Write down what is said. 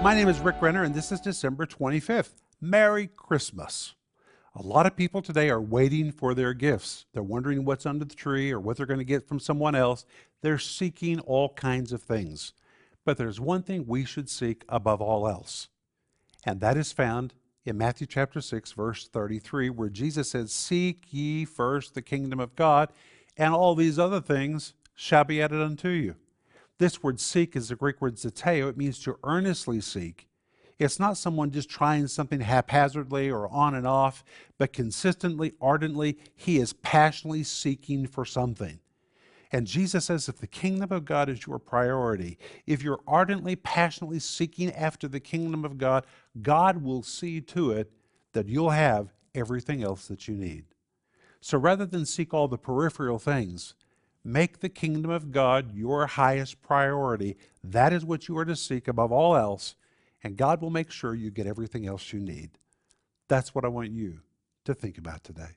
My name is Rick Renner, and this is December 25th. Merry Christmas. A lot of people today are waiting for their gifts. They're wondering what's under the tree or what they're going to get from someone else. They're seeking all kinds of things. But there's one thing we should seek above all else, and that is found in Matthew chapter 6, verse 33, where Jesus says, Seek ye first the kingdom of God, and all these other things shall be added unto you. This word seek is the Greek word zeteo. It means to earnestly seek. It's not someone just trying something haphazardly or on and off, but consistently, ardently, he is passionately seeking for something. And Jesus says if the kingdom of God is your priority, if you're ardently, passionately seeking after the kingdom of God, God will see to it that you'll have everything else that you need. So rather than seek all the peripheral things, make the kingdom of God your highest priority. That is what you are to seek above all else, and God will make sure you get everything else you need. That's what I want you to think about today.